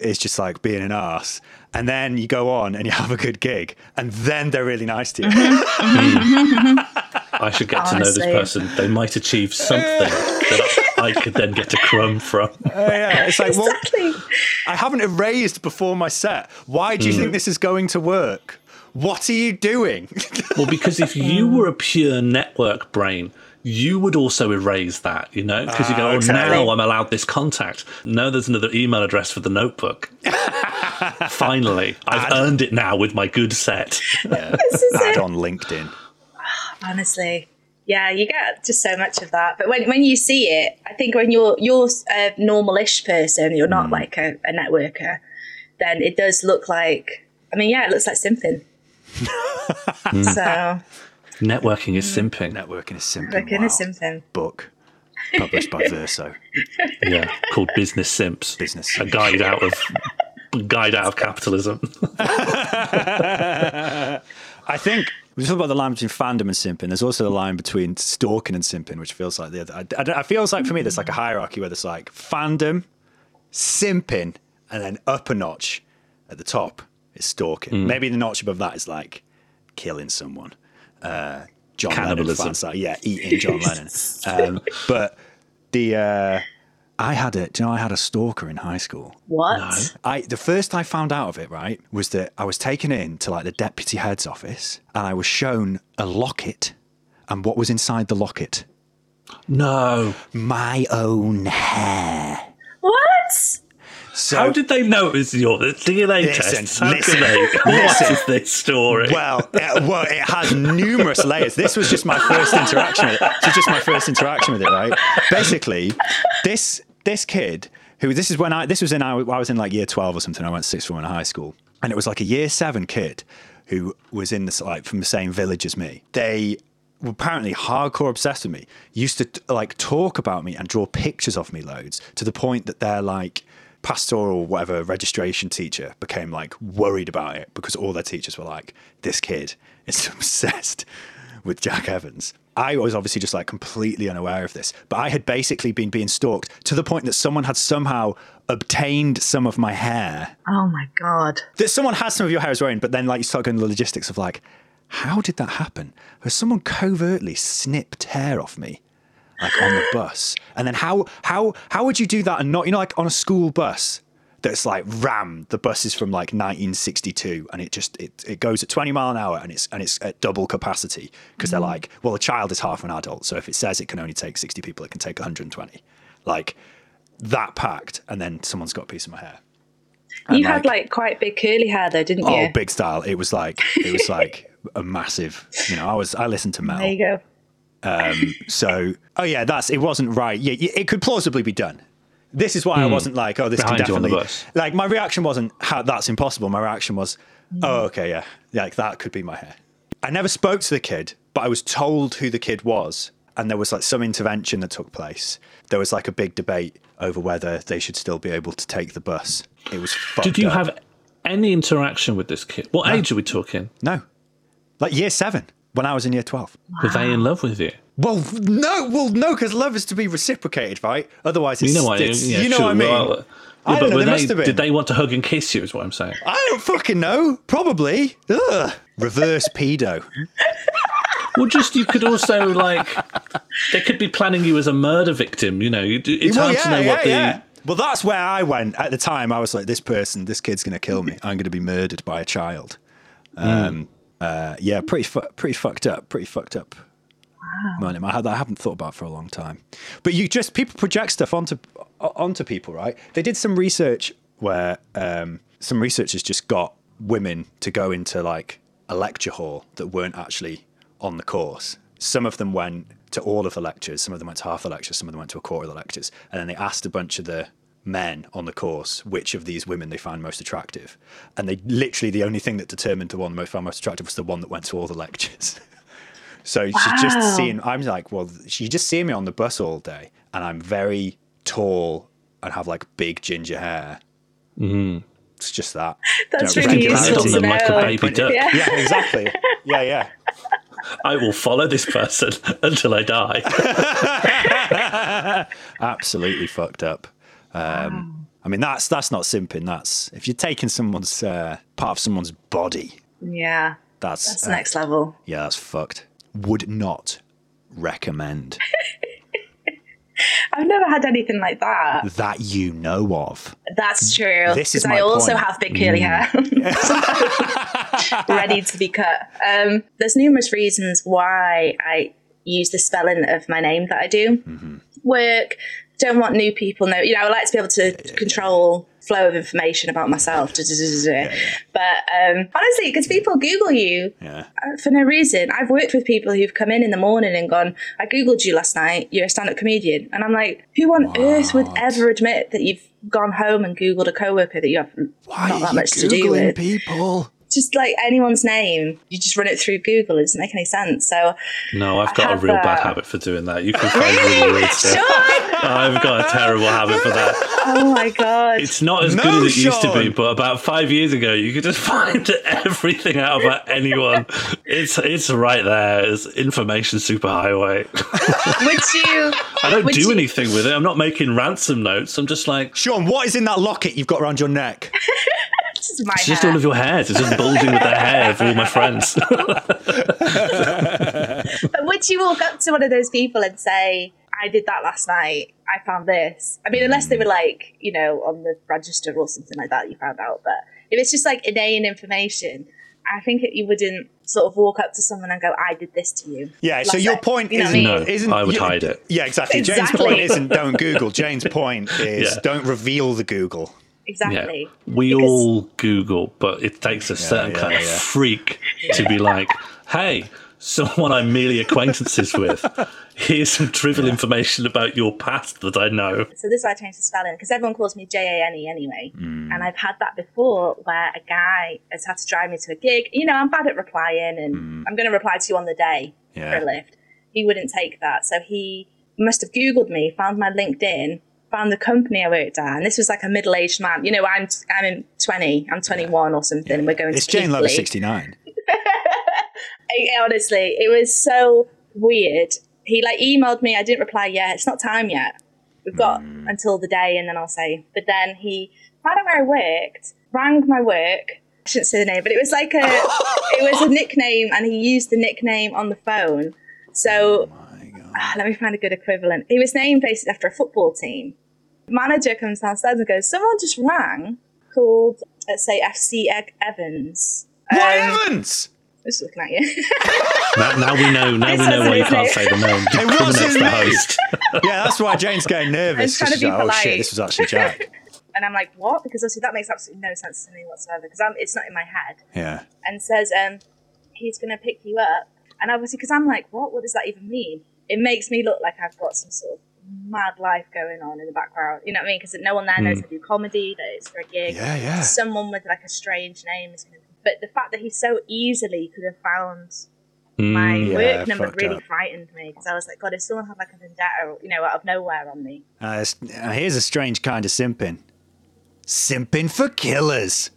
it's just like being an ass. And then you go on and you have a good gig and then they're really nice to you. Mm-hmm. Mm-hmm. Mm-hmm. I should get to know this person. They might achieve something that I could then get a crumb from. yeah. It's like, well, I haven't erased before my set. Why do you think this is going to work? What are you doing? Well, because if you were a pure network brain, you would also erase that, you know? Because you go, Ah, oh, exactly. now I'm allowed this contact. No, there's another email address for the notebook. Finally, I've earned it now with my good set. This is Add on LinkedIn. Honestly yeah you get just so much of that but when, when you see it i think when you're you're a normal-ish person you're not mm. like a, a networker then it does look like i mean yeah it looks like simping so mm. Networking is simping. Networking is simple. looking at simping Book published by Verso. Yeah, called Business Simps. Business A guide out of guide out of capitalism. I think we talk about the line between fandom and simping. There's also the line between stalking and simping, which feels like the other. I, I, I feels like for me, there's like a hierarchy where there's like fandom, simping, and then up a notch at the top is stalking. Maybe the notch above that is like killing someone. Uh, John Cannibalism. Lennon, fans, like, yeah, eating John Lennon. Um, but the uh, I had a, do you know, I had a stalker in high school. what I the first I found out of it, right, was that I was taken in to like the deputy head's office and I was shown a locket and what was inside the locket? No. My own hair. what So How did they know it was your DNA Listen, test? How listen, could they? listen. What is this story? well, it, well, it has numerous layers. This was just my first interaction with it. This was just my first interaction with it, right? Basically, this this kid who this is when I this was in I, was in like year twelve or something. I went to sixth form in high school, and it was like a year seven kid who was in this like from the same village as me. They were apparently hardcore obsessed with me. Used to like talk about me and draw pictures of me loads to the point that they're like pastoral whatever registration teacher became like worried about it because all their teachers were like this kid is obsessed with Jack Evans. I was obviously just like completely unaware of this, but I had basically been being stalked to the point that someone had somehow obtained some of my hair. oh my god That someone has some of your hair as well, but then like you start going to the logistics of like, how did that happen? Has someone covertly snipped hair off me? like on the bus. And then how how how would you do that and not you know like on a school bus that's like rammed. The bus is from like 1962 and it just it, it goes at 20 mile an hour and it's and it's at double capacity because they're like, well, a child is half an adult, so if it says it can only take 60 people, it can take 120. Like that packed, and then someone's got a piece of my hair. And, you had like quite big curly hair though didn't you? oh big style. It was like it was like a massive. You know, I was I listened to Mel. there you go Um, so, oh yeah, that's it. Wasn't right. Yeah, it could plausibly be done. This is why I hmm. wasn't like, oh, this Behind can you on the definitely. bus. Like my reaction wasn't how that's impossible. My reaction was, oh, hmm. okay, yeah, yeah, like that could be my hair. I never spoke to the kid, but I was told who the kid was, and there was like some intervention that took place. There was like a big debate over whether they should still be able to take the bus. It was. Fucked Did you up. have any interaction with this kid? What age are we talking? no? Like year seven when I was in year twelve. Were they in love with you? Well, no, well, no, because love is to be reciprocated, right? Otherwise, it's, You know what? it's- yeah, you know sure, what I mean. well, I don't know. They must have been. Did they want to hug and kiss you? Is what I'm saying. I don't fucking know. Probably. Ugh. Reverse pedo. Well, just you could also like they could be planning you as a murder victim. You know, it's Well, hard to know what the. Well, that's where I went at the time. I was like, this person, this kid's going to kill me. I'm going to be murdered by a child. Um, uh, yeah, pretty fu- pretty fucked up. Pretty fucked up. Moment. I, had, I haven't thought about for a long time. But you just people project stuff onto onto people, right? They did some research where um, some researchers just got women to go into like a lecture hall that weren't actually on the course. Some of them went to all of the lectures, some of them went to half the lectures, some of them went to a quarter of the lectures, and then they asked a bunch of the men on the course which of these women they find most attractive. And they literally the only thing that determined the one they found most attractive was the one that went to all the lectures. So she's just seeing. I'm like, well, she just seeing me on the bus all day, and I'm very tall and have like big ginger hair. Mm. It's just that. That's You know, really recognize useful it. to know. like a baby duck. Yeah. Yeah, exactly. Yeah, yeah. I will follow this person until I die. Absolutely fucked up. Um, I mean, that's that's not simping. That's if you're taking someone's uh, part of someone's body. Yeah. That's That's uh, next level. Yeah, that's fucked. Would not recommend I've never had anything like that. that you know of. That's true. This is I also point. have big curly hair, ready to be cut. Um, there's numerous reasons why I use the spelling of my name that I do. Work. Don't want new people know. You know, I like to be able to control flow of information about myself. duh. But um, honestly, because people Google you Yeah. uh, for no reason. I've worked with people who've come in in the morning and gone, I Googled you last night, you're a stand up comedian. And I'm like, who on earth would ever admit that you've gone home and Googled a coworker that you have Why not that much to do with? people? Just like anyone's name, you just run it through Google. It doesn't make any sense. So, No, I've got a have real bad uh, habit for doing that. You can find really weird stuff. I've got a terrible habit for that. oh my God. It's not as No, good as it used to be, but about five years ago, you could just find everything out about anyone. It's it's right there. It's information superhighway. would you? I don't do you- anything with it. I'm not making ransom notes. I'm just like Sean, what is in that locket you've got around your neck? This is my it's just all of your hairs. It's just bulging with the hair of all my friends. But would you walk up to one of those people and say, I did that last night, I found this? I mean, unless they were like, you know, on the register or something like that, you found out. But if it's just like inane information, I think that you wouldn't sort of walk up to someone and go, I did this to you. Yeah, so your that. point You know is what I mean? No, isn't I would you- hide it. Yeah, exactly. Jane's point isn't don't Google. Jane's point is Yeah. don't reveal the Google. Exactly. Yeah, we Because- all Google, but it takes a certain yeah, kind of yeah. freak to be like, "Hey, someone I'm merely acquaintances with, here's some trivial information about your past that I know." So this is why I changed the spelling because everyone calls me J A N E anyway, Mm. and I've had that before where a guy has had to drive me to a gig. You know, I'm bad at replying, and I'm going to reply to you on the day Mm. Yeah. for a lift. He wouldn't take that, so he must have Googled me, found my LinkedIn, found the company I worked at, and this was like a middle-aged man. You know, I'm I'm in 20, I'm 21 or something. We're going It's to Jane Lover. 69. I- honestly, it was so weird. He like emailed me. I didn't reply yet. It's not time yet. We've got until the day, and then I'll say. But then he found out where I worked, rang my work. I shouldn't say the name, but it was like a, it was a nickname, and he used the nickname on the phone. So ah, let me find a good equivalent. He was named basically after a football team. Manager comes downstairs and goes, "Someone just rang, called let's say FC Eg- Evans." What Um, Evans? Just looking at you. Now, now we know. Now we know why you can't say the name. It You're the wasn't next host. Yeah, that's why Jane's getting nervous. I'm trying 'cause to be like, oh shit, polite. this was actually Jack. And I'm like, what? Because obviously that makes absolutely no sense to me whatsoever because it's not in my head. Yeah. And says, um, he's going to pick you up. And obviously, because I'm like, what? What does that even mean? It makes me look like I've got some sort of mad life going on in the background. You know what I mean? Because no one there knows I do comedy, that it's for a gig. Yeah, yeah. Someone with like a strange name is going to. But the fact that he so easily could have found My Yeah, work number really up. frightened me because I was like, God, if someone had like a vendetta, you know, out of nowhere on me. Uh, uh, here's a strange kind of simping. Simping for killers.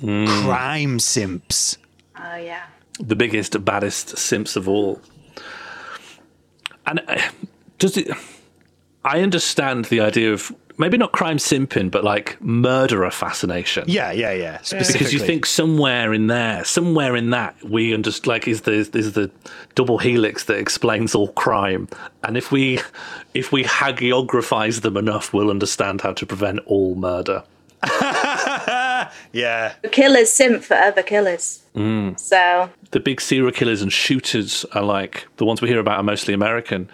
Crime simps. Oh yeah. the biggest, baddest simps of all. And uh, does it? I understand the idea of maybe not crime simping, but like murderer fascination. Yeah, yeah, yeah. Specifically. Because you think somewhere in there, somewhere in that, we understand like is the is the double helix that explains all crime, and if we if we hagiographize them enough, we'll understand how to prevent all murder. yeah. Killers simp for other killers. Mm. So the big serial killers and shooters are like the ones we hear about are mostly American.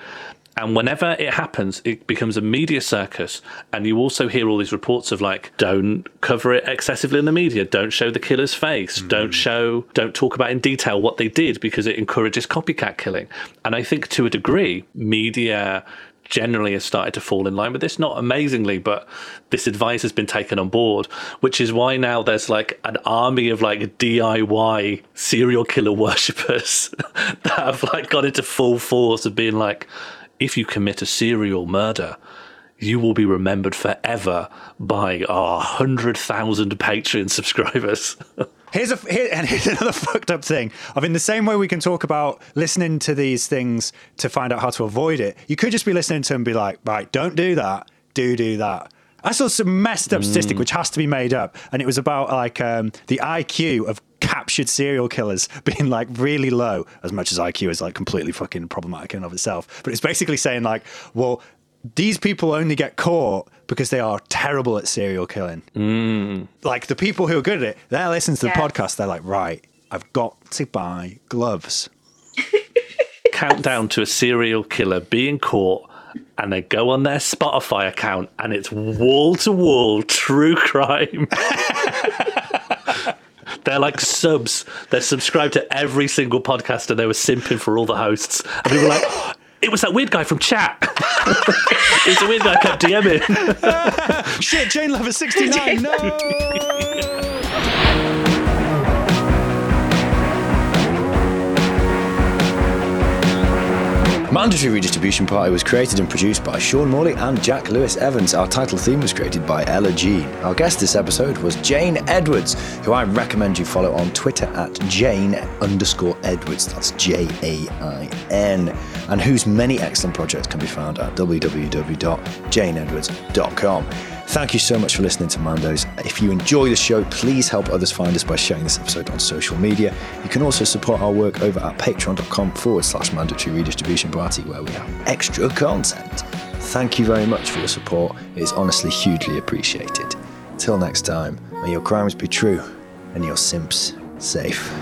And whenever it happens, it becomes a media circus. And you also hear all these reports of like, don't cover it excessively in the media. Don't show the killer's face. Don't show, don't talk about in detail what they did because it encourages copycat killing. And I think to a degree, media generally has started to fall in line with this. Not amazingly, but this advice has been taken on board, which is why now there's like an army of like DIY serial killer worshippers that have like got into full force of being like, if you commit a serial murder, you will be remembered forever by our 100,000 Patreon subscribers. Here's a here, and here's another fucked up thing. Of in the same way we can talk about listening to these things to find out how to avoid it, you could just be listening to them and be like, right, don't do that, do do that. I saw some messed up statistic which has to be made up, and it was about like um, the IQ of captured serial killers being like really low, as much as IQ is like completely fucking problematic in and of itself. But it's basically saying like, well, these people only get caught because they are terrible at serial killing. Mm. Like the people who are good at it, they're listening to the Yeah. podcast. They're like, right, I've got to buy gloves. Countdown to a serial killer being caught. And they go on their Spotify account, and it's wall to wall true crime. They're like subs. They're subscribed to every single podcast, and they were simping for all the hosts. And people were like, "Oh, "It was that weird guy from chat. it's a weird guy I kept DMing." Shit, Jane Lover 69, no! Mandatory Redistribution Party was created and produced by Sean Morley and Jack Lewis Evans. Our title theme was created by Ella Jean. Our guest this episode was Jane Edwards, who I recommend you follow on Twitter at Jane underscore Edwards. That's J A I N. And whose many excellent projects can be found at www.janeedwards.com. Thank you so much for listening to Mandos. If you enjoy the show, please help others find us by sharing this episode on social media. You can also support our work over at patreon.com forward slash mandatory redistribution party, where we have extra content. Thank you very much for your support. It is honestly hugely appreciated. Till next time, may your crimes be true and your simps safe.